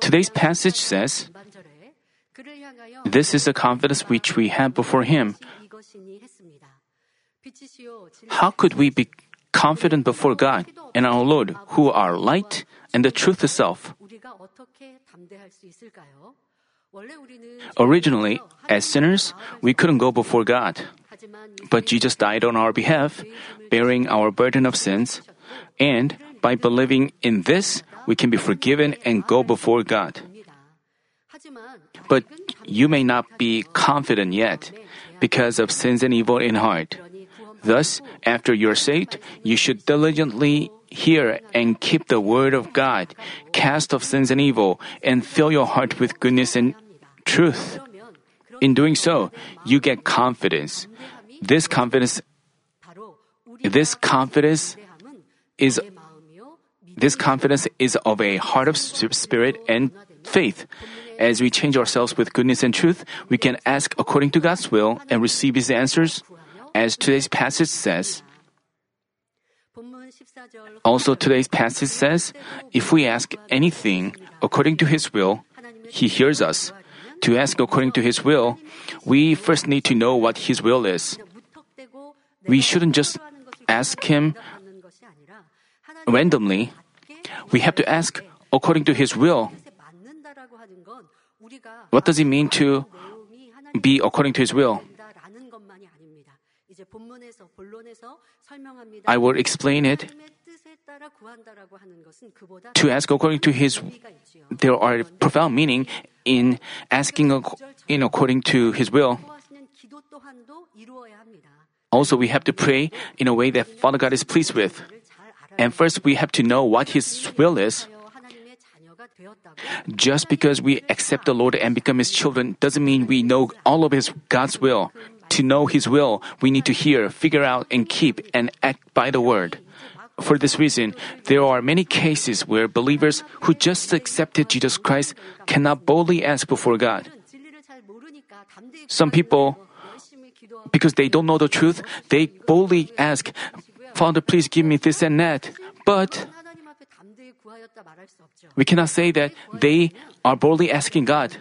Today's passage says, This is the confidence which we have before Him. How could we be confident before God and our Lord, who are light and the truth itself? Originally, as sinners, we couldn't go before God. But Jesus died on our behalf, bearing our burden of sins, and by believing in this, we can be forgiven and go before God. But you may not be confident yet because of sins and evil in heart. Thus, after you're saved, you should diligently hear and keep the word of God, cast off sins and evil, and fill your heart with goodness and truth. In doing so, you get confidence. This confidence, this confidence is this confidence is of a heart of spirit and faith. As we change ourselves with goodness and truth, we can ask according to God's will and receive His answers. As today's passage says, also today's passage says, if we ask anything according to His will, He hears us. To ask according to His will, we first need to know what His will is. We shouldn't just ask Him randomly. We have to ask according to His will. What does it mean to be according to His will? I will explain it. To ask according to His, there are profound meaning in asking in according to His will. Also, we have to pray in a way that Father God is pleased with. And first, we have to know what His will is. Just because we accept the Lord and become His children doesn't mean we know all of His God's will. To know His will, we need to hear, figure out, and keep and act by the Word. For this reason, there are many cases where believers who just accepted Jesus Christ cannot boldly ask before God. Some people, because they don't know the truth, they boldly ask, Father, please give me this and that. But we cannot say that they are boldly asking God.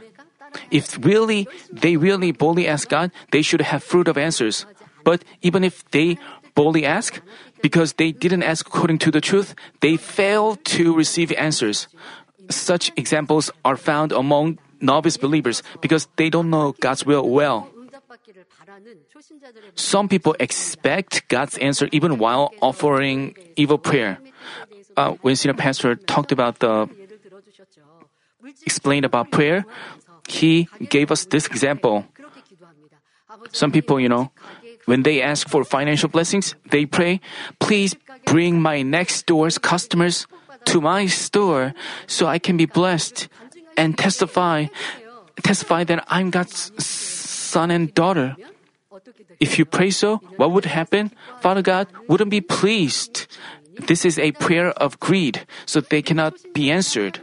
If really they really boldly ask God, they should have fruit of answers. But even if they boldly ask, because they didn't ask according to the truth, they failed to receive answers. Such examples are found among novice believers because they don't know God's will well. Some people expect God's answer even while offering evil prayer. Uh, when senior pastor talked about the explained about prayer, he gave us this example. Some people, you know, when they ask for financial blessings, they pray, please bring my next door's customers to my store so I can be blessed and testify, testify that I'm God's son and daughter. If you pray so, what would happen? Father God wouldn't be pleased. This is a prayer of greed, so they cannot be answered.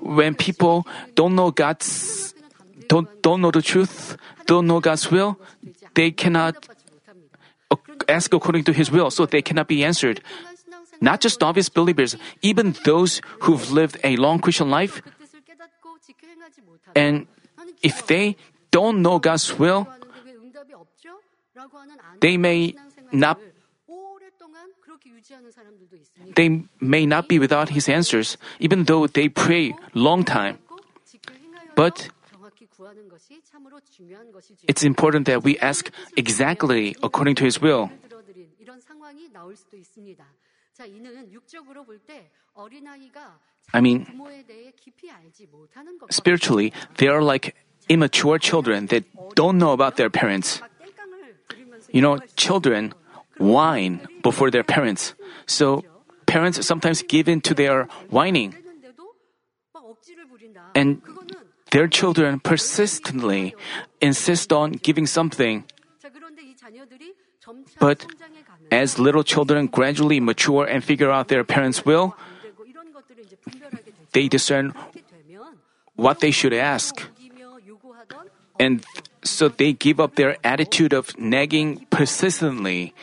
When people don't know God's, don't, don't know the truth, don't know God's will, they cannot uh, ask according to His will, so they cannot be answered. Not just novice believers, even those who've lived a long Christian life, and if they don't know God's will, they may not they may not be without his answers, even though they pray long time. But it's important that we ask exactly according to his will. I mean, spiritually, they are like immature children that don't know about their parents. You know, children whine before their parents. So parents sometimes give in to their whining. And their children persistently insist on giving something. But as little children gradually mature and figure out their parents' will, they discern what they should ask. And so they give up their attitude of nagging persistently,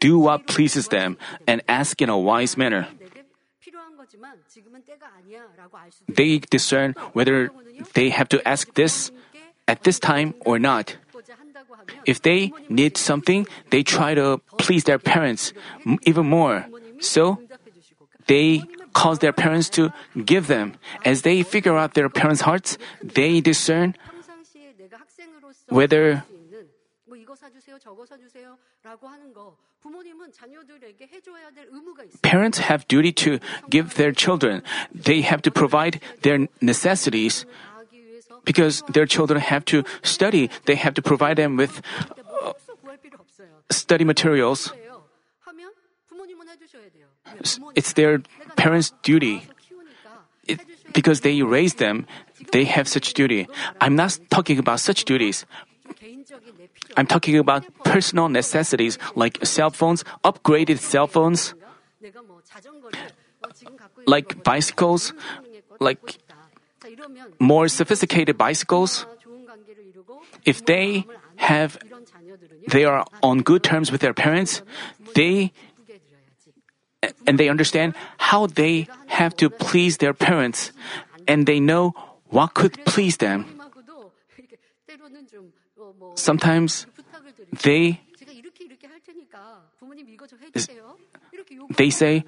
do what pleases them, and ask in a wise manner. They discern whether they have to ask this at this time or not. If they need something, they try to please their parents even more. So they cause their parents to give them. As they figure out their parents' hearts, they discern whether Parents have duty to give their children. They have to provide their necessities because their children have to study. They have to provide them with uh, study materials. It's their parents' duty. It, because they raised them, they have such duty. I'm not talking about such duties, I'm talking about personal necessities like cell phones, upgraded cell phones, like bicycles, like more sophisticated bicycles. If they have, they are on good terms with their parents, they and they understand how they have to please their parents and they know what could please them sometimes they they say,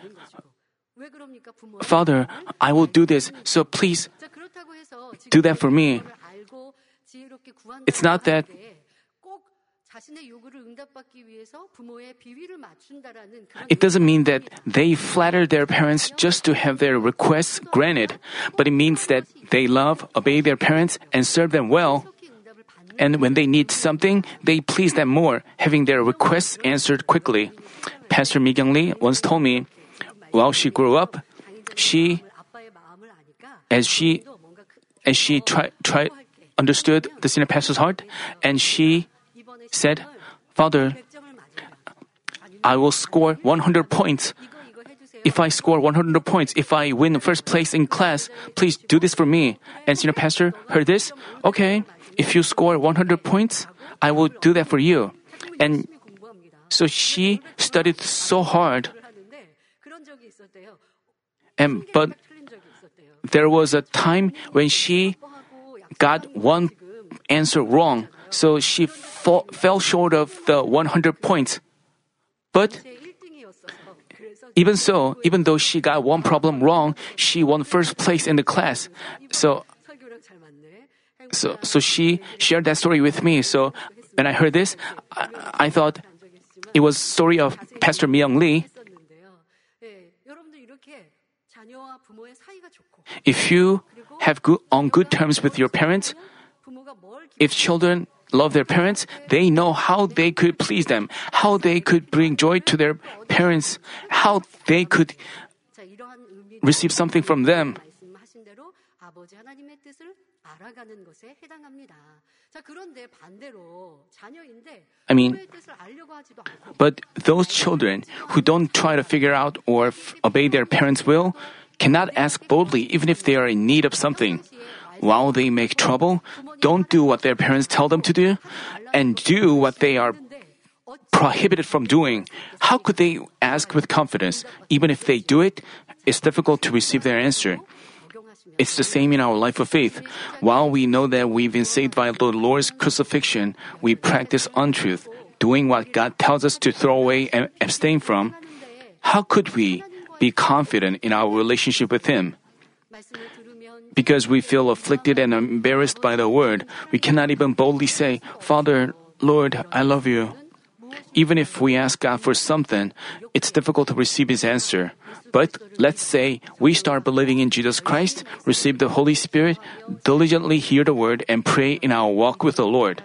Father, I will do this, so please do that for me. It's not that it doesn't mean that they flatter their parents just to have their requests granted, but it means that they love, obey their parents, and serve them well and when they need something, they please them more, having their requests answered quickly. Pastor Mi Kyung Lee once told me, while she grew up, she, as she, as she tried, tried, understood the senior pastor's heart, and she said, Father, I will score 100 points. If I score 100 points, if I win first place in class, please do this for me. And senior pastor heard this, okay, if you score 100 points, I will do that for you. And so she studied so hard. And, but there was a time when she got one answer wrong, so she fell short of the 100 points. But even so, even though she got one problem wrong, she won first place in the class. So so, so she shared that story with me. So when I heard this, I, I thought it was story of Pastor Myung Lee. If you have good, on good terms with your parents, if children love their parents, they know how they could please them, how they could bring joy to their parents, how they could receive something from them. I mean, but those children who don't try to figure out or f- obey their parents' will cannot ask boldly even if they are in need of something. While they make trouble, don't do what their parents tell them to do, and do what they are prohibited from doing. How could they ask with confidence? Even if they do it, it's difficult to receive their answer. It's the same in our life of faith. While we know that we've been saved by the Lord's crucifixion, we practice untruth, doing what God tells us to throw away and abstain from. How could we be confident in our relationship with Him? Because we feel afflicted and embarrassed by the word, we cannot even boldly say, Father, Lord, I love you. Even if we ask God for something, it's difficult to receive His answer. But let's say we start believing in Jesus Christ, receive the Holy Spirit, diligently hear the word, and pray in our walk with the Lord.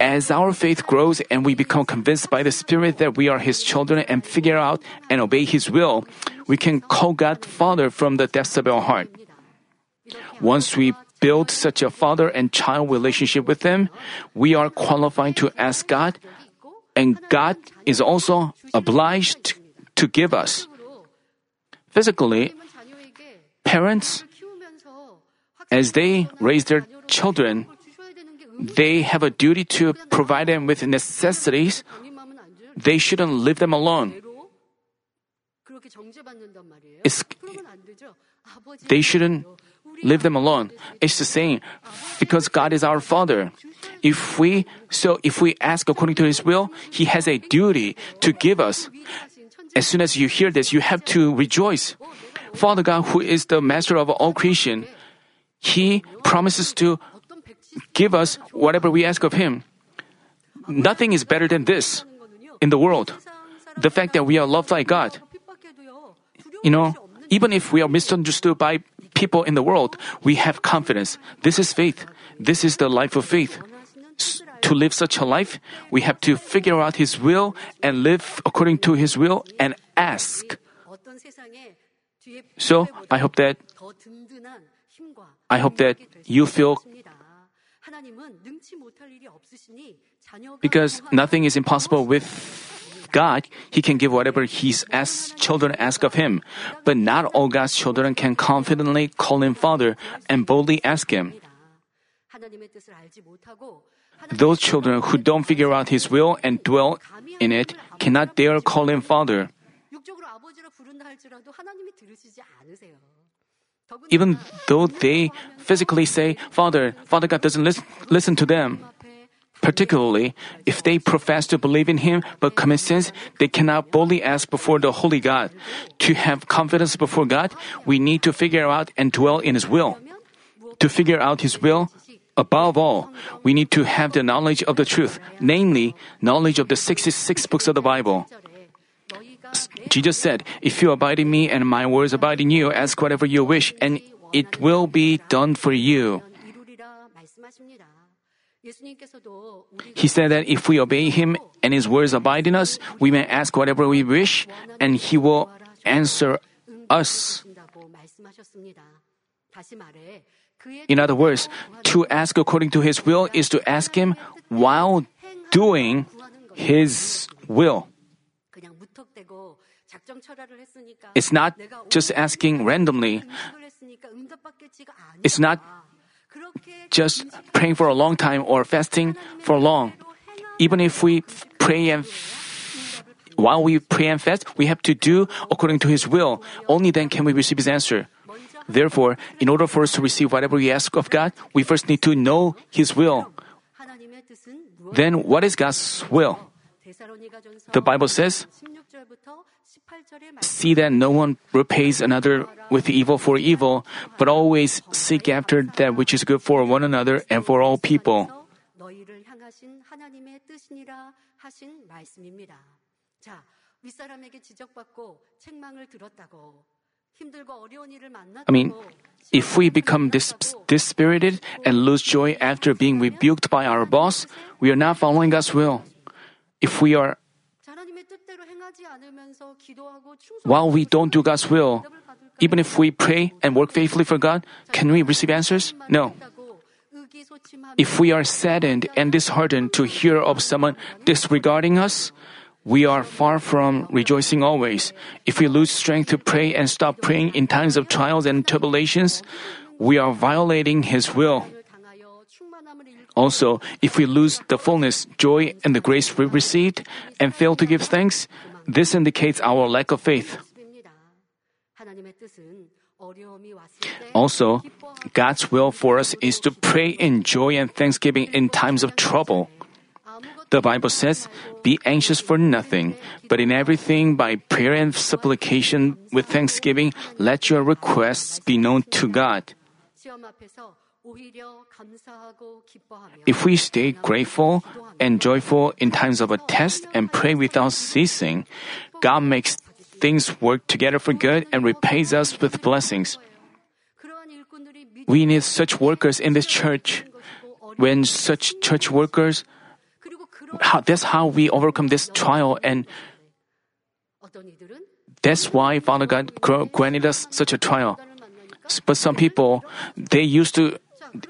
As our faith grows and we become convinced by the Spirit that we are His children and figure out and obey His will, we can call God Father from the depths of our heart. Once we build such a father and child relationship with Him, we are qualified to ask God, and God is also obliged to give us. Physically, parents, as they raise their children, they have a duty to provide them with necessities. They shouldn't leave them alone they shouldn't leave them alone. It's the same because God is our Father. If we so if we ask according to His will, He has a duty to give us. As soon as you hear this, you have to rejoice. Father God, who is the master of all creation, He promises to give us whatever we ask of Him. Nothing is better than this in the world. The fact that we are loved by God you know, even if we are misunderstood by people in the world, we have confidence. This is faith. This is the life of faith. S- to live such a life, we have to figure out His will and live according to His will and ask. So I hope that I hope that you feel because nothing is impossible with God, He can give whatever His as- children ask of Him. But not all God's children can confidently call Him Father and boldly ask Him. Those children who don't figure out His will and dwell in it cannot dare call Him Father. Even though they physically say, Father, Father God doesn't listen, listen to them. Particularly, if they profess to believe in Him but commit sins, they cannot boldly ask before the Holy God. To have confidence before God, we need to figure out and dwell in His will. To figure out His will, above all, we need to have the knowledge of the truth, namely, knowledge of the 66 books of the Bible. Jesus said, If you abide in me and my words abide in you, ask whatever you wish, and it will be done for you. He said that if we obey Him and His words abide in us, we may ask whatever we wish, and He will answer us. In other words, to ask according to His will is to ask Him while doing His will. It's not just asking randomly. It's not just praying for a long time or fasting for long. Even if we pray and while we pray and fast, we have to do according to His will. Only then can we receive His answer. Therefore, in order for us to receive whatever we ask of God, we first need to know His will. Then, what is God's will? The Bible says, See that no one repays another with evil for evil, but always seek after that which is good for one another and for all people. I mean, if we become dis- dispirited and lose joy after being rebuked by our boss, we are not following God's will. If we are while we don't do God's will, even if we pray and work faithfully for God, can we receive answers? No. If we are saddened and disheartened to hear of someone disregarding us, we are far from rejoicing always. If we lose strength to pray and stop praying in times of trials and tribulations, we are violating His will. Also, if we lose the fullness, joy, and the grace we received and fail to give thanks, this indicates our lack of faith. Also, God's will for us is to pray in joy and thanksgiving in times of trouble. The Bible says, Be anxious for nothing, but in everything by prayer and supplication with thanksgiving, let your requests be known to God. If we stay grateful and joyful in times of a test and pray without ceasing, God makes things work together for good and repays us with blessings. We need such workers in this church. When such church workers, how, that's how we overcome this trial, and that's why Father God granted us such a trial. But some people, they used to,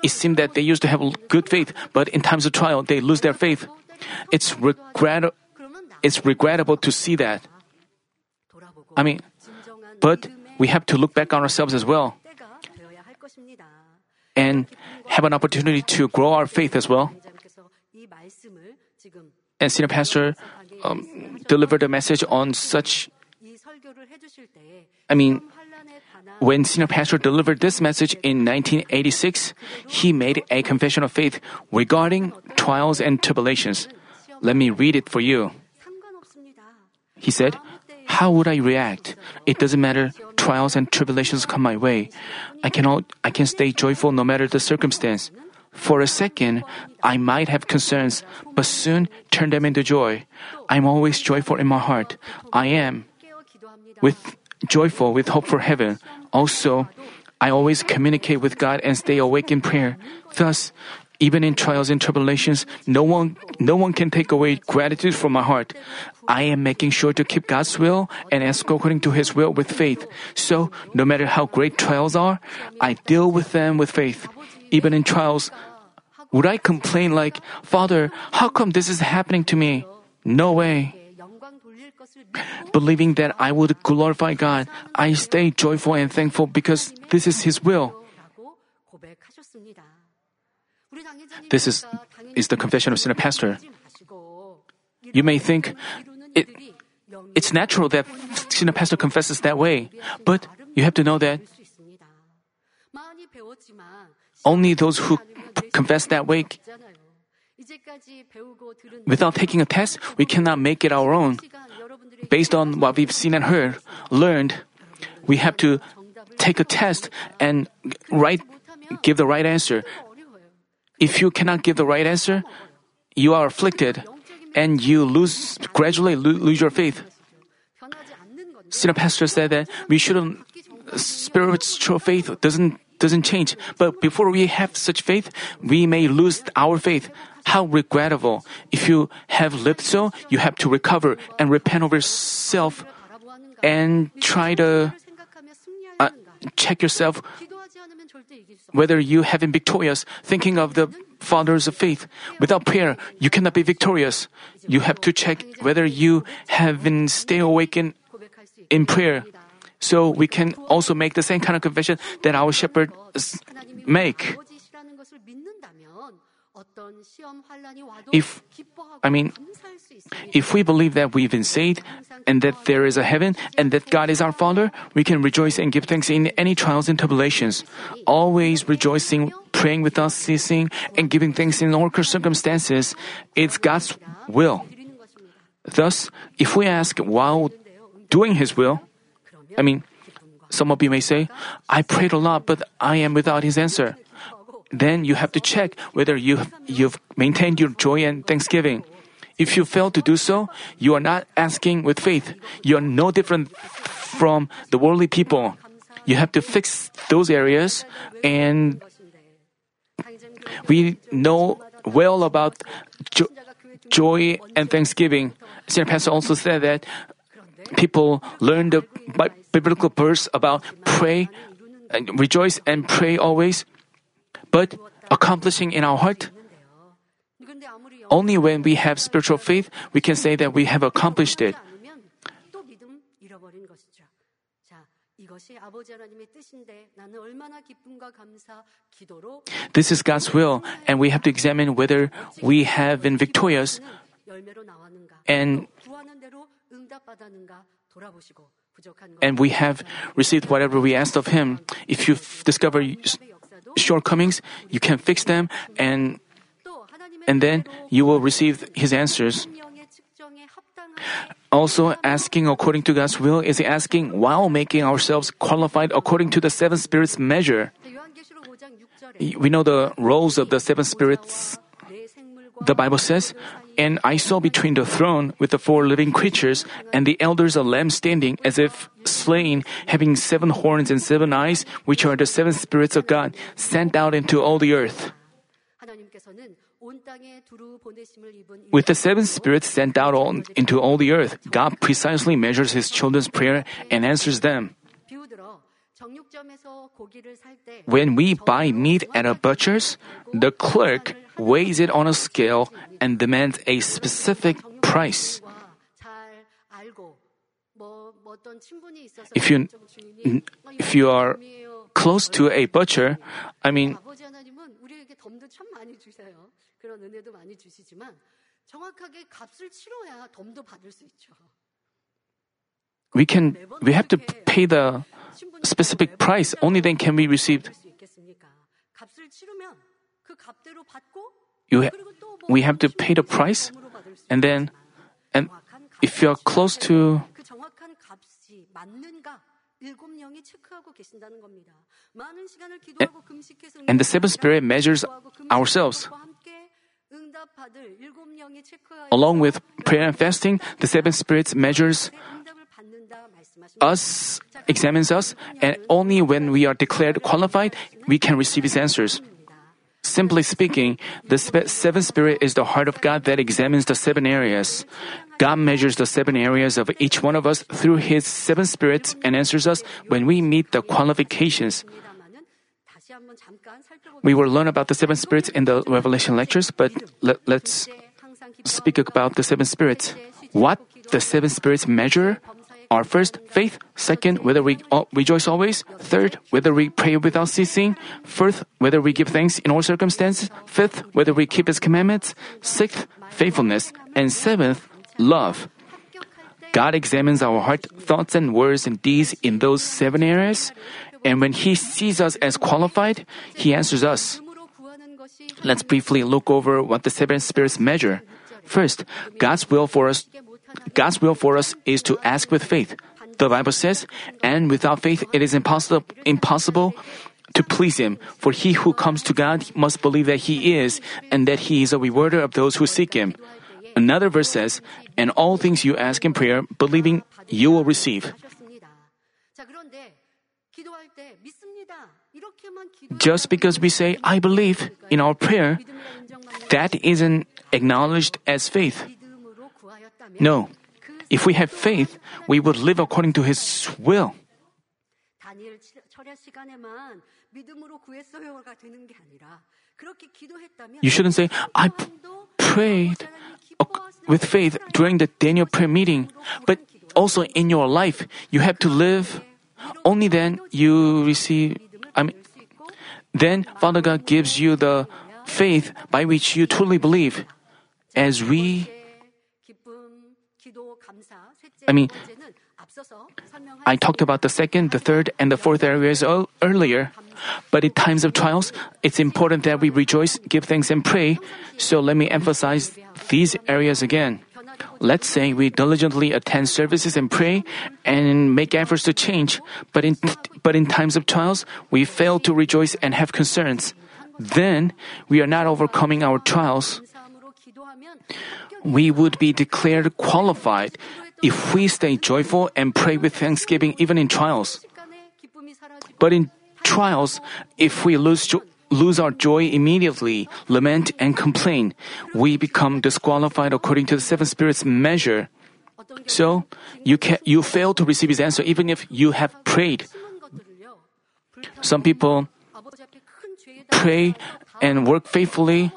it seemed that they used to have good faith, but in times of trial, they lose their faith. It's, regret, it's regrettable to see that. I mean, but we have to look back on ourselves as well and have an opportunity to grow our faith as well. And Senior Pastor um, delivered a message on such, I mean, when senior pastor delivered this message in 1986, he made a confession of faith regarding trials and tribulations. Let me read it for you. He said, How would I react? It doesn't matter. Trials and tribulations come my way. I cannot, I can stay joyful no matter the circumstance. For a second, I might have concerns, but soon turn them into joy. I'm always joyful in my heart. I am with joyful with hope for heaven. Also, I always communicate with God and stay awake in prayer. Thus, even in trials and tribulations, no one no one can take away gratitude from my heart. I am making sure to keep God's will and ask according to his will with faith. So, no matter how great trials are, I deal with them with faith. Even in trials, would I complain like, "Father, how come this is happening to me?" No way. Believing that I would glorify God, I stay joyful and thankful because this is His will. This is, is the confession of senior pastor. You may think it, it's natural that senior pastor confesses that way, but you have to know that only those who confess that way. Without taking a test, we cannot make it our own based on what we've seen and heard, learned, we have to take a test and write, give the right answer. If you cannot give the right answer, you are afflicted and you lose, gradually lose your faith. St. pastor said that we shouldn't, spiritual faith doesn't doesn't change. But before we have such faith, we may lose our faith. How regrettable. If you have lived so, you have to recover and repent of yourself and try to uh, check yourself whether you have been victorious, thinking of the fathers of faith. Without prayer, you cannot be victorious. You have to check whether you have been stay awake in, in prayer. So we can also make the same kind of confession that our shepherd make. If I mean, if we believe that we've been saved and that there is a heaven and that God is our Father, we can rejoice and give thanks in any trials and tribulations. Always rejoicing, praying without ceasing, and giving thanks in all circumstances. It's God's will. Thus, if we ask while doing His will, I mean, some of you may say, I prayed a lot, but I am without His answer. Then you have to check whether you, you've maintained your joy and thanksgiving. If you fail to do so, you are not asking with faith. You are no different from the worldly people. You have to fix those areas and we know well about jo- joy and thanksgiving. Senior Pastor also said that people learn the biblical verse about pray, and rejoice and pray always, but accomplishing in our heart? Only when we have spiritual faith, we can say that we have accomplished it. This is God's will, and we have to examine whether we have been victorious and, and we have received whatever we asked of Him. If you discover shortcomings, you can fix them and and then you will receive his answers. Also, asking according to God's will is asking while making ourselves qualified according to the seven spirits measure. We know the roles of the seven spirits. The Bible says, and I saw between the throne with the four living creatures and the elders a lamb standing as if slain, having seven horns and seven eyes, which are the seven spirits of God, sent out into all the earth. With the seven spirits sent out all, into all the earth, God precisely measures his children's prayer and answers them. When we buy meat at a butcher's, the clerk weighs it on a scale and demands a specific price. If you, if you are close to a butcher, I mean, we can we have to pay the specific price only then can we receive you ha- we have to pay the price, and then, and if you are close to and the seventh spirit measures ourselves. Along with prayer and fasting, the seventh spirit measures us, examines us, and only when we are declared qualified, we can receive his answers. Simply speaking, the seventh spirit is the heart of God that examines the seven areas. God measures the seven areas of each one of us through his seven spirits and answers us when we meet the qualifications. We will learn about the seven spirits in the Revelation lectures, but let, us speak about the seven spirits. What the seven spirits measure? are first faith, second, whether uh, we rejoice always, third, whether we pray without ceasing, fourth, whether we give thanks in all circumstances, fifth, whether we keep his commandments, sixth, faithfulness, and seventh, love. God examines our heart, thoughts, and words and deeds in those seven areas, and when he sees us as qualified, he answers us. Let's briefly look over what the seven spirits measure. First, God's will for us God's will for us is to ask with faith. The Bible says, and without faith it is impossible, impossible to please Him, for he who comes to God must believe that He is, and that He is a rewarder of those who seek Him. Another verse says, and all things you ask in prayer, believing you will receive. Just because we say, I believe in our prayer, that isn't acknowledged as faith. No, if we have faith, we would live according to His will. You shouldn't say, I p- prayed with faith during the Daniel prayer meeting, but also in your life, you have to live. Only then you receive, I mean, then Father God gives you the faith by which you truly believe. As we I mean, I talked about the second, the third, and the fourth areas earlier. But in times of trials, it's important that we rejoice, give thanks, and pray. So let me emphasize these areas again. Let's say we diligently attend services and pray and make efforts to change, but in, but in times of trials, we fail to rejoice and have concerns. Then we are not overcoming our trials. We would be declared qualified if we stay joyful and pray with thanksgiving even in trials. But in trials, if we lose, jo- lose our joy immediately, lament and complain, we become disqualified according to the seven spirits measure. So, you, you fail to receive his answer even if you have prayed. Some people pray and work faithfully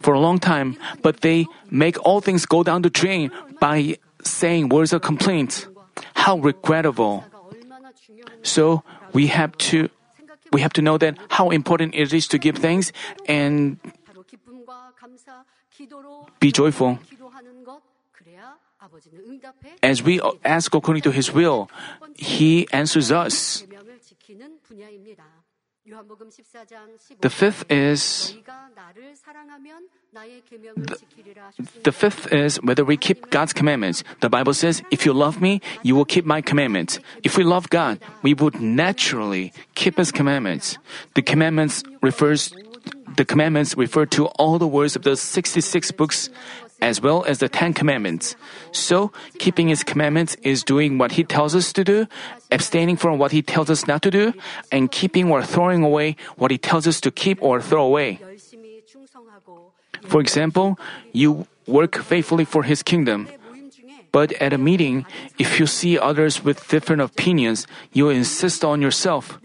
for a long time, but they make all things go down the drain by saying words of complaint. How regrettable. So we have to we have to know that how important it is to give thanks and be joyful. As we ask according to His will, He answers us. The fifth is the, fifth is whether we keep God's commandments. The Bible says, If you love me, you will keep my commandments. If we love God, we would naturally keep his commandments. The commandments refers the commandments refer to all the words of the 66 books as well as the Ten Commandments. So, keeping His commandments is doing what He tells us to do, abstaining from what He tells us not to do, and keeping or throwing away what He tells us to keep or throw away. For example, you work faithfully for His kingdom. But at a meeting, if you see others with different opinions, you insist on yourself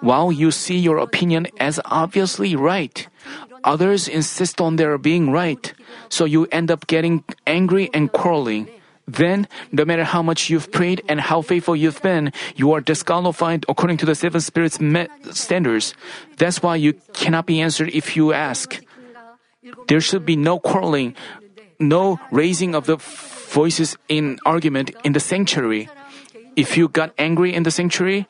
while you see your opinion as obviously right, others insist on their being right, so you end up getting angry and quarreling. Then, no matter how much you've prayed and how faithful you've been, you are disqualified according to the seven spirits standards. That's why you cannot be answered if you ask. There should be no quarreling, no raising of the voices in argument in the sanctuary. If you got angry in the sanctuary,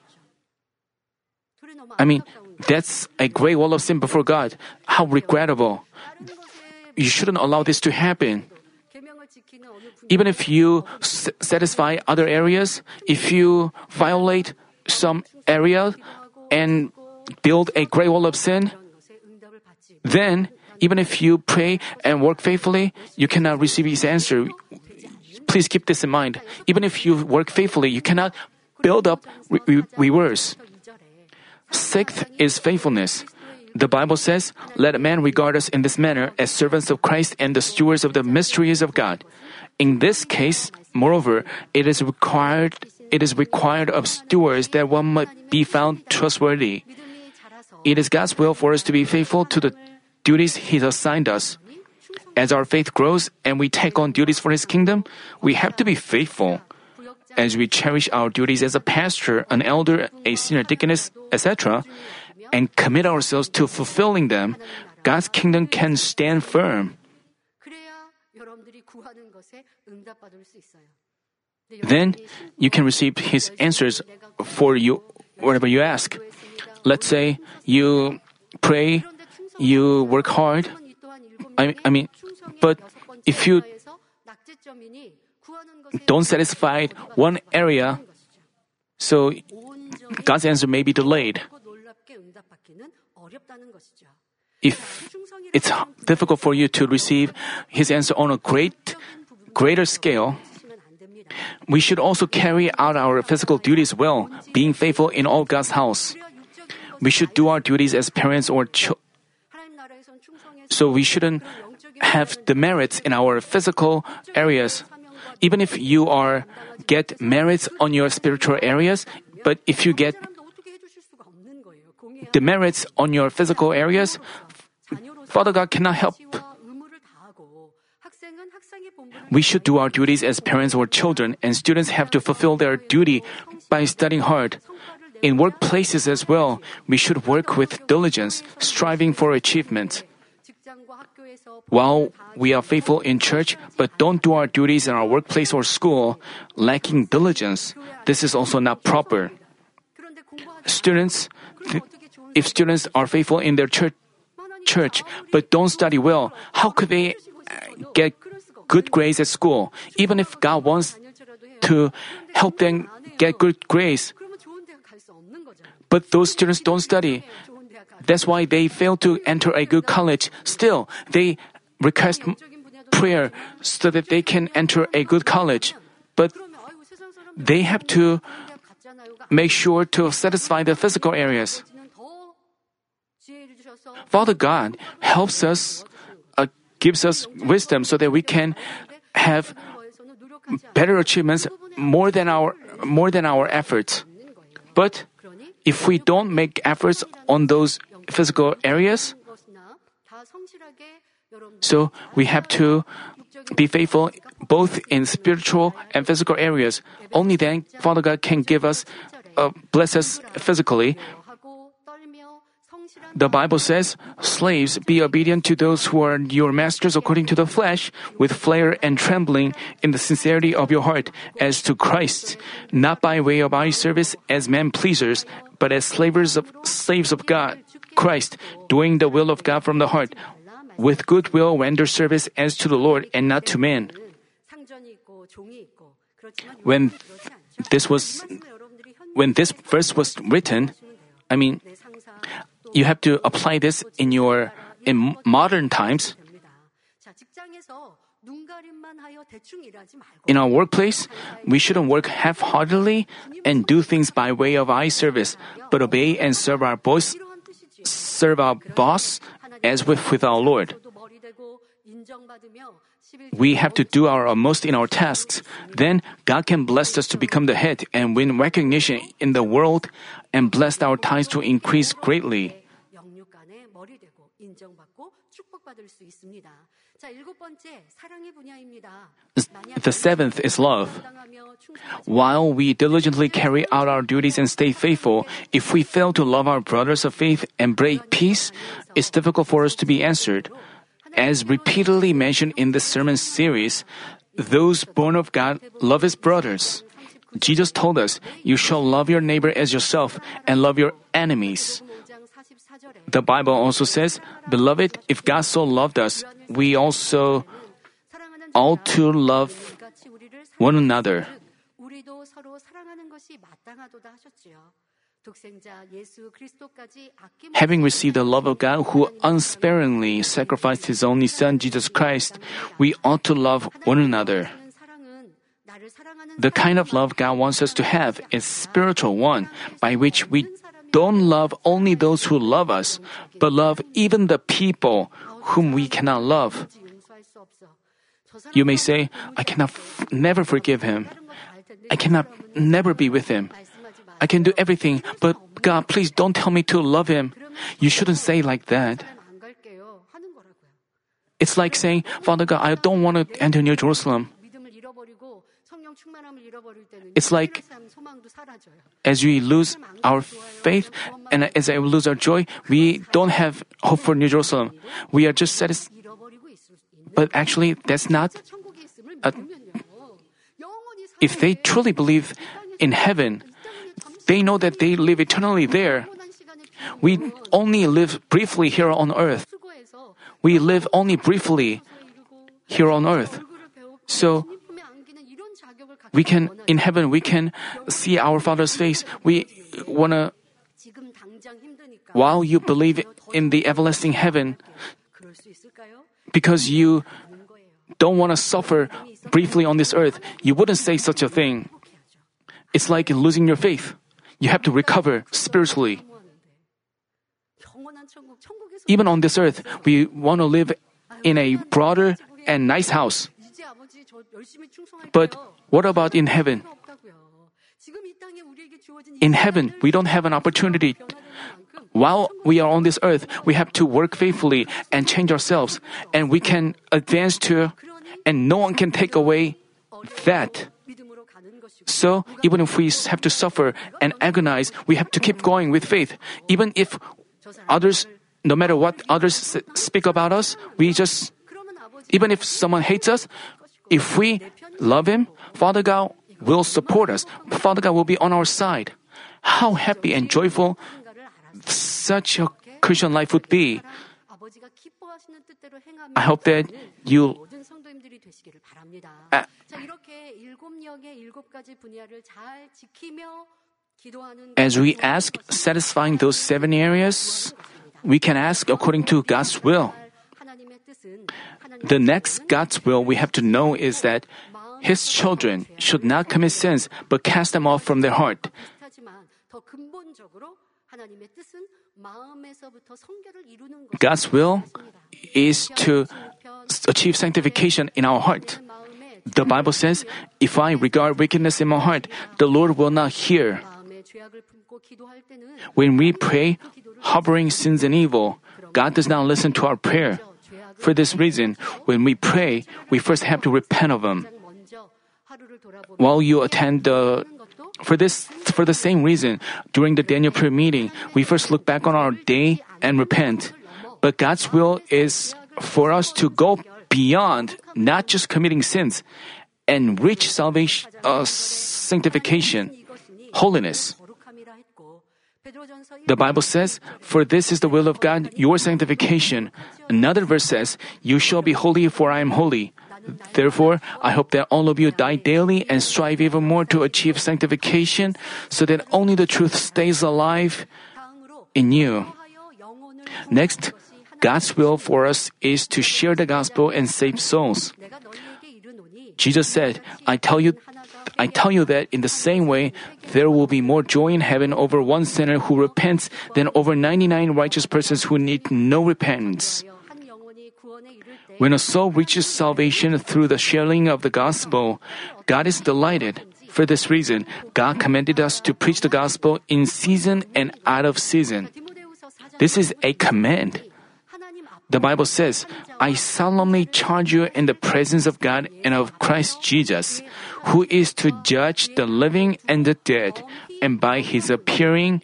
I mean, that's a great wall of sin before God. How regrettable. You shouldn't allow this to happen. Even if you s- satisfy other areas, if you violate some area and build a great wall of sin, then even if you pray and work faithfully, you cannot receive his answer. Please keep this in mind. Even if you work faithfully, you cannot build up re- re- rewards. Sixth is faithfulness. The Bible says, Let a man regard us in this manner as servants of Christ and the stewards of the mysteries of God. In this case, moreover, it is required it is required of stewards that one might be found trustworthy. It is God's will for us to be faithful to the duties He has assigned us. As our faith grows and we take on duties for His kingdom, we have to be faithful as we cherish our duties as a pastor, an elder, a senior deaconess, etc., and commit ourselves to fulfilling them, God's kingdom can stand firm. Then you can receive His answers for you whatever you ask. Let's say you pray, you work hard. I, I mean, but if you don't satisfy one area, so God's answer may be delayed. If it's difficult for you to receive His answer on a great, greater scale, we should also carry out our physical duties well, being faithful in all God's house. We should do our duties as parents or children. So we shouldn't have demerits in our physical areas. Even if you are get merits on your spiritual areas, but if you get demerits on your physical areas, Father God cannot help. We should do our duties as parents or children, and students have to fulfill their duty by studying hard. In workplaces as well, we should work with diligence, striving for achievement. While we are faithful in church but don't do our duties in our workplace or school, lacking diligence, this is also not proper. Students, if students are faithful in their church, church but don't study well, how could they uh, get good grades at school? Even if God wants to help them get good grades, but those students don't study, that's why they fail to enter a good college. Still, they request prayer so that they can enter a good college. But they have to make sure to satisfy the physical areas. Father God helps us, uh, gives us wisdom so that we can have better achievements more than our more than our efforts. But if we don't make efforts on those physical areas. So we have to be faithful both in spiritual and physical areas. Only then Father God can give us, uh, bless us physically. The Bible says, Slaves, be obedient to those who are your masters according to the flesh, with flair and trembling in the sincerity of your heart, as to Christ, not by way of eye service as men pleasers, but as slavers of, slaves of God. Christ, doing the will of God from the heart, with good will render service as to the Lord and not to men. When this was when this verse was written, I mean, you have to apply this in your in modern times. In our workplace, we shouldn't work half heartedly and do things by way of eye service, but obey and serve our boss, serve our boss as with, with our Lord. We have to do our utmost in our tasks. Then God can bless us to become the head and win recognition in the world and bless our ties to increase greatly. 영육 간에 머리 대고 인정받고 축복받을 수 있습니다. 자, 일곱 번째 사랑의 분야입니다. 만약 The seventh is love. 감당하며 충성하지 While we diligently carry out our duties and stay faithful, if we fail to love our brothers of faith and break peace, it's difficult for us to be answered. As repeatedly mentioned in this sermon series, those born of God love his brothers. Jesus told us, You shall love your neighbor as yourself and love your enemies. The Bible also says, Beloved, if God so loved us, we also ought to love one another. Having received the love of God who unsparingly sacrificed his only Son, Jesus Christ, we ought to love one another. The kind of love God wants us to have is spiritual one by which we don't love only those who love us, but love even the people whom we cannot love. You may say, I cannot f- never forgive him. I cannot never be with him. I can do everything, but God, please don't tell me to love him. You shouldn't say like that. It's like saying, Father God, I don't want to enter New Jerusalem it's like as we lose our faith and as I lose our joy, we don't have hope for New Jerusalem. We are just satisfied. But actually, that's not. A, if they truly believe in heaven, they know that they live eternally there. We only live briefly here on earth. We live only briefly here on earth. So we can in heaven we can see our father's face. We want to while you believe in the everlasting heaven because you don't want to suffer briefly on this earth you wouldn't say such a thing. It's like losing your faith. You have to recover spiritually. Even on this earth we want to live in a broader and nice house. But what about in heaven? In heaven, we don't have an opportunity. While we are on this earth, we have to work faithfully and change ourselves, and we can advance to, and no one can take away that. So, even if we have to suffer and agonize, we have to keep going with faith. Even if others, no matter what others speak about us, we just, even if someone hates us, if we love Him, Father God will support us. Father God will be on our side. How happy and joyful such a Christian life would be. I hope that you. Uh, as we ask, satisfying those seven areas, we can ask according to God's will. The next God's will we have to know is that his children should not commit sins but cast them off from their heart. God's will is to achieve sanctification in our heart. The Bible says, If I regard wickedness in my heart, the Lord will not hear. When we pray, harboring sins and evil, God does not listen to our prayer. For this reason, when we pray, we first have to repent of them while you attend the for this for the same reason during the Daniel prayer meeting we first look back on our day and repent but God's will is for us to go beyond not just committing sins and reach salvation uh, sanctification holiness the Bible says, For this is the will of God, your sanctification. Another verse says, You shall be holy, for I am holy. Therefore, I hope that all of you die daily and strive even more to achieve sanctification so that only the truth stays alive in you. Next, God's will for us is to share the gospel and save souls. Jesus said, I tell you I tell you that in the same way, there will be more joy in heaven over one sinner who repents than over 99 righteous persons who need no repentance. When a soul reaches salvation through the sharing of the gospel, God is delighted. For this reason, God commanded us to preach the gospel in season and out of season. This is a command. The Bible says, I solemnly charge you in the presence of God and of Christ Jesus, who is to judge the living and the dead, and by his appearing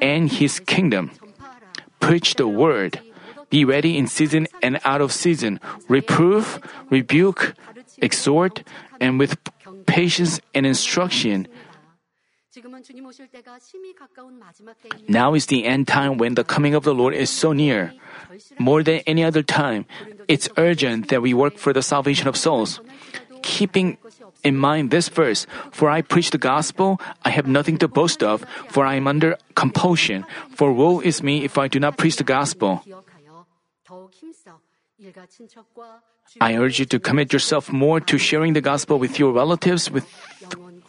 and his kingdom. Preach the word. Be ready in season and out of season. Reprove, rebuke, exhort, and with patience and instruction. Now is the end time when the coming of the Lord is so near. More than any other time, it's urgent that we work for the salvation of souls. Keeping in mind this verse, for I preach the gospel, I have nothing to boast of, for I am under compulsion, for woe is me if I do not preach the gospel. I urge you to commit yourself more to sharing the gospel with your relatives with,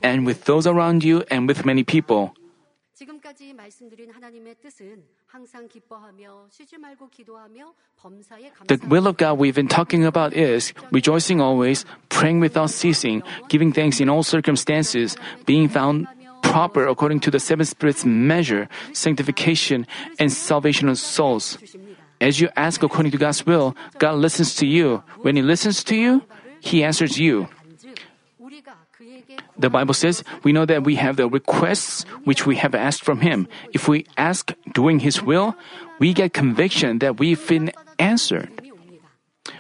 and with those around you and with many people. 지금까지 말씀드린 하나님의 뜻은 항상 기뻐하며 쉬지 말고 기도하며 범사에 The 감사하며 will of God we've been talking about is rejoicing always, praying without ceasing, giving thanks in all circumstances, being found proper according to the seven spirits measure, sanctification, and salvation of souls. As you ask according to God's will, God listens to you. When He listens to you, He answers you. The Bible says, We know that we have the requests which we have asked from Him. If we ask doing His will, we get conviction that we've been answered.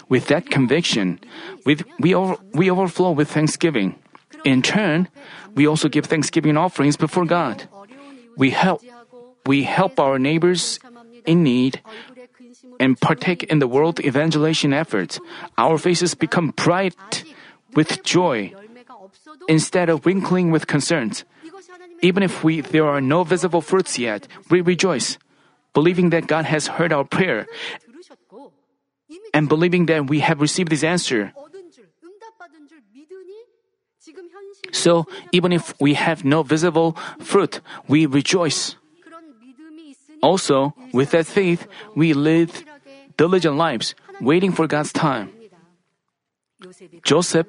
With that conviction, with, we, over, we overflow with thanksgiving. In turn, we also give thanksgiving offerings before God. We help, we help our neighbors in need, and partake in the world evangelization efforts, our faces become bright with joy instead of wrinkling with concerns. Even if we, there are no visible fruits yet, we rejoice, believing that God has heard our prayer and believing that we have received His answer. So, even if we have no visible fruit, we rejoice. Also, with that faith, we live diligent lives, waiting for God's time. Joseph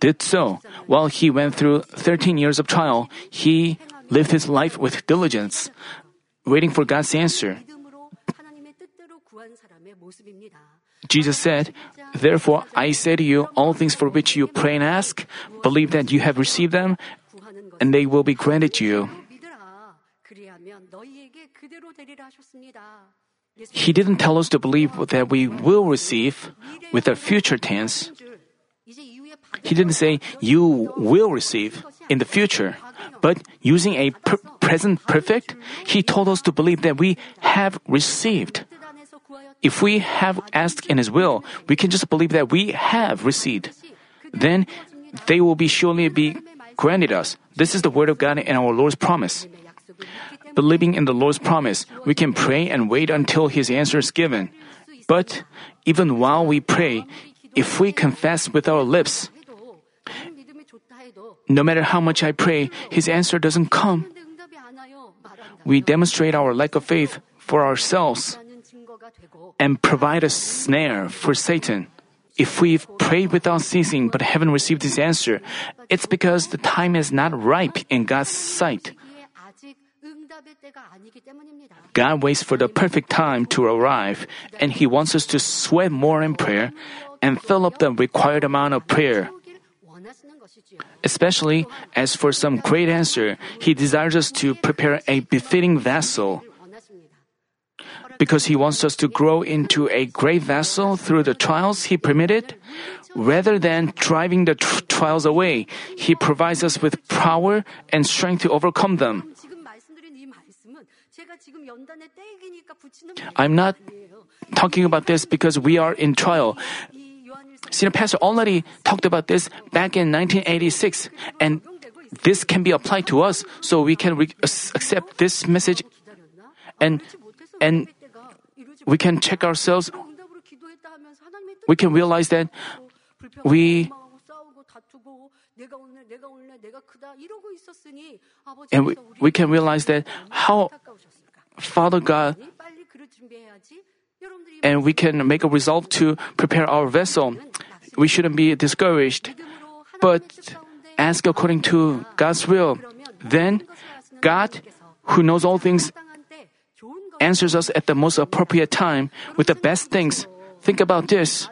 did so. While he went through 13 years of trial, he lived his life with diligence, waiting for God's answer. Jesus said, Therefore I say to you, all things for which you pray and ask, believe that you have received them, and they will be granted you. He didn't tell us to believe that we will receive with a future tense. He didn't say you will receive in the future, but using a present perfect, he told us to believe that we have received. If we have asked in his will, we can just believe that we have received. Then they will be surely be granted us. This is the word of God and our Lord's promise. Believing in the Lord's promise, we can pray and wait until His answer is given. But even while we pray, if we confess with our lips, no matter how much I pray, His answer doesn't come. We demonstrate our lack of faith for ourselves and provide a snare for Satan. If we've prayed without ceasing but haven't received His answer, it's because the time is not ripe in God's sight. God waits for the perfect time to arrive, and He wants us to sweat more in prayer and fill up the required amount of prayer. Especially as for some great answer, He desires us to prepare a befitting vessel. Because He wants us to grow into a great vessel through the trials He permitted, rather than driving the tr- trials away, He provides us with power and strength to overcome them. I'm not talking about this because we are in trial. Senior pastor already talked about this back in 1986, and this can be applied to us, so we can re- accept this message, and and we can check ourselves. We can realize that we. And we, we can realize that how follow God and we can make a resolve to prepare our vessel. We shouldn't be discouraged, but ask according to God's will. Then God, who knows all things, answers us at the most appropriate time with the best things. Think about this.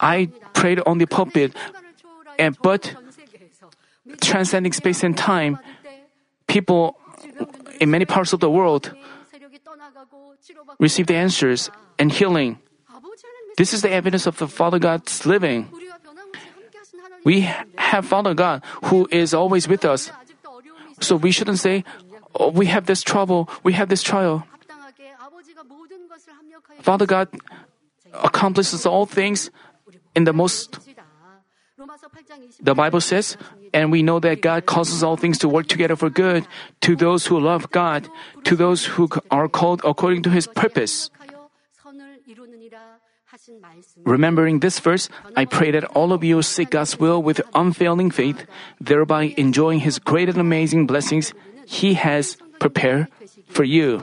I prayed on the pulpit, and but transcending space and time, people in many parts of the world receive the answers and healing. This is the evidence of the Father God's living. We have Father God who is always with us. So we shouldn't say, oh, we have this trouble, we have this trial. Father God accomplishes all things in the most the Bible says, and we know that God causes all things to work together for good to those who love God, to those who are called according to his purpose. Remembering this verse, I pray that all of you seek God's will with unfailing faith, thereby enjoying his great and amazing blessings he has prepared for you.